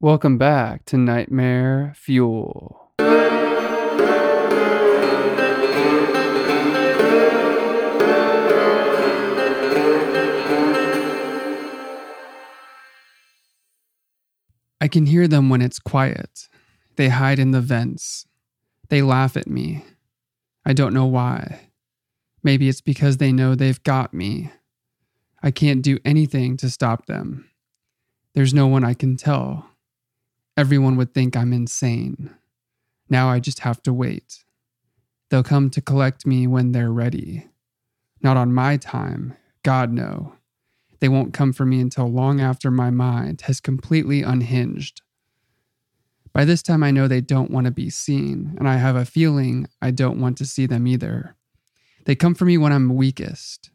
Welcome back to Nightmare Fuel. I can hear them when it's quiet. They hide in the vents. They laugh at me. I don't know why. Maybe it's because they know they've got me. I can't do anything to stop them. There's no one I can tell. Everyone would think I'm insane. Now I just have to wait. They'll come to collect me when they're ready. Not on my time, God no. They won't come for me until long after my mind has completely unhinged. By this time, I know they don't want to be seen, and I have a feeling I don't want to see them either. They come for me when I'm weakest.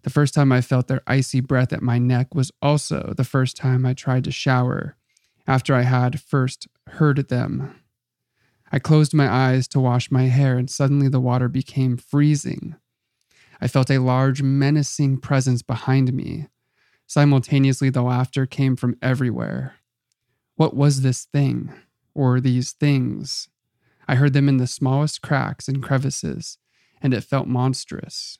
The first time I felt their icy breath at my neck was also the first time I tried to shower after I had first heard them. I closed my eyes to wash my hair, and suddenly the water became freezing. I felt a large, menacing presence behind me, Simultaneously, the laughter came from everywhere. What was this thing, or these things? I heard them in the smallest cracks and crevices, and it felt monstrous.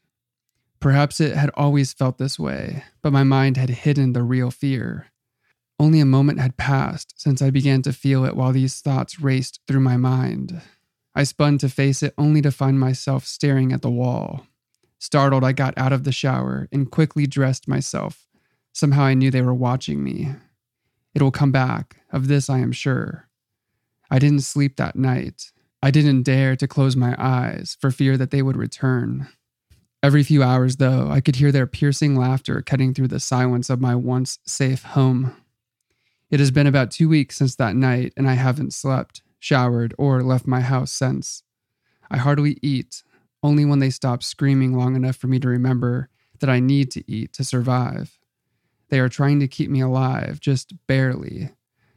Perhaps it had always felt this way, but my mind had hidden the real fear. Only a moment had passed since I began to feel it while these thoughts raced through my mind. I spun to face it only to find myself staring at the wall. Startled, I got out of the shower and quickly dressed myself Somehow I knew they were watching me. It will come back, of this I am sure. I didn't sleep that night. I didn't dare to close my eyes for fear that they would return. Every few hours, though, I could hear their piercing laughter cutting through the silence of my once safe home. It has been about two weeks since that night, and I haven't slept, showered, or left my house since. I hardly eat, only when they stop screaming long enough for me to remember that I need to eat to survive. They are trying to keep me alive, just barely.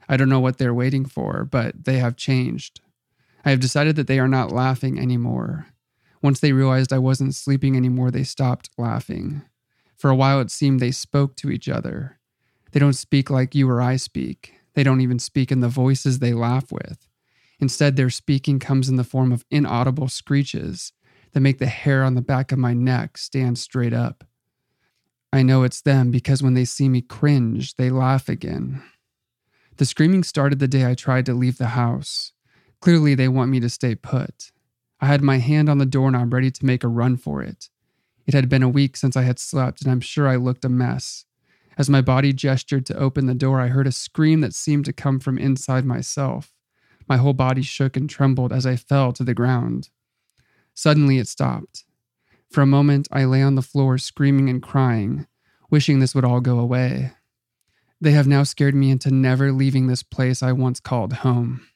I don't know what they're waiting for, but they have changed. I have decided that they are not laughing anymore. Once they realized I wasn't sleeping anymore, they stopped laughing. For a while, it seemed they spoke to each other. They don't speak like you or I speak. They don't even speak in the voices they laugh with. Instead, their speaking comes in the form of inaudible screeches that make the hair on the back of my neck stand straight up. I know it's them because when they see me cringe, they laugh again. The screaming started the day I tried to leave the house. Clearly, they want me to stay put. I had my hand on the doorknob ready to make a run for it. It had been a week since I had slept, and I'm sure I looked a mess. As my body gestured to open the door, I heard a scream that seemed to come from inside myself. My whole body shook and trembled as I fell to the ground. Suddenly, it stopped. For a moment, I lay on the floor screaming and crying, wishing this would all go away. They have now scared me into never leaving this place I once called home.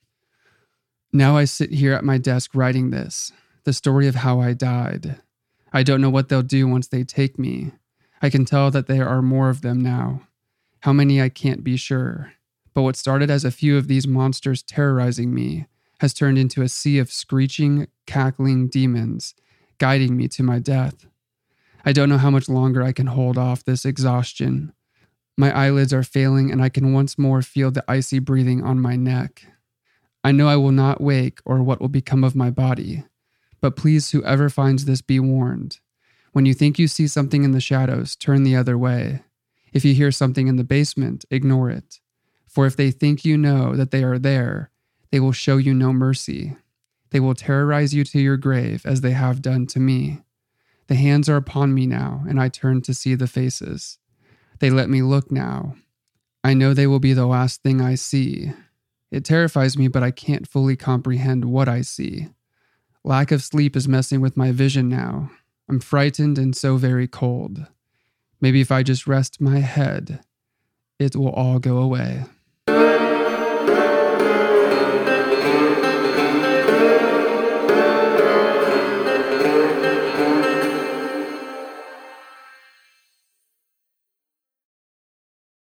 Now I sit here at my desk writing this, the story of how I died. I don't know what they'll do once they take me. I can tell that there are more of them now. How many I can't be sure. But what started as a few of these monsters terrorizing me has turned into a sea of screeching, cackling demons guiding me to my death. I don't know how much longer I can hold off this exhaustion. My eyelids are failing, and I can once more feel the icy breathing on my neck. I know I will not wake or what will become of my body, but please, whoever finds this, be warned. When you think you see something in the shadows, turn the other way. If you hear something in the basement, ignore it. For if they think you know that they are there, they will show you no mercy. They will terrorize you to your grave as they have done to me. The hands are upon me now, and I turn to see the faces. They let me look now. I know they will be the last thing I see. It terrifies me, but I can't fully comprehend what I see. Lack of sleep is messing with my vision now. I'm frightened and so very cold. Maybe if I just rest my head, it will all go away.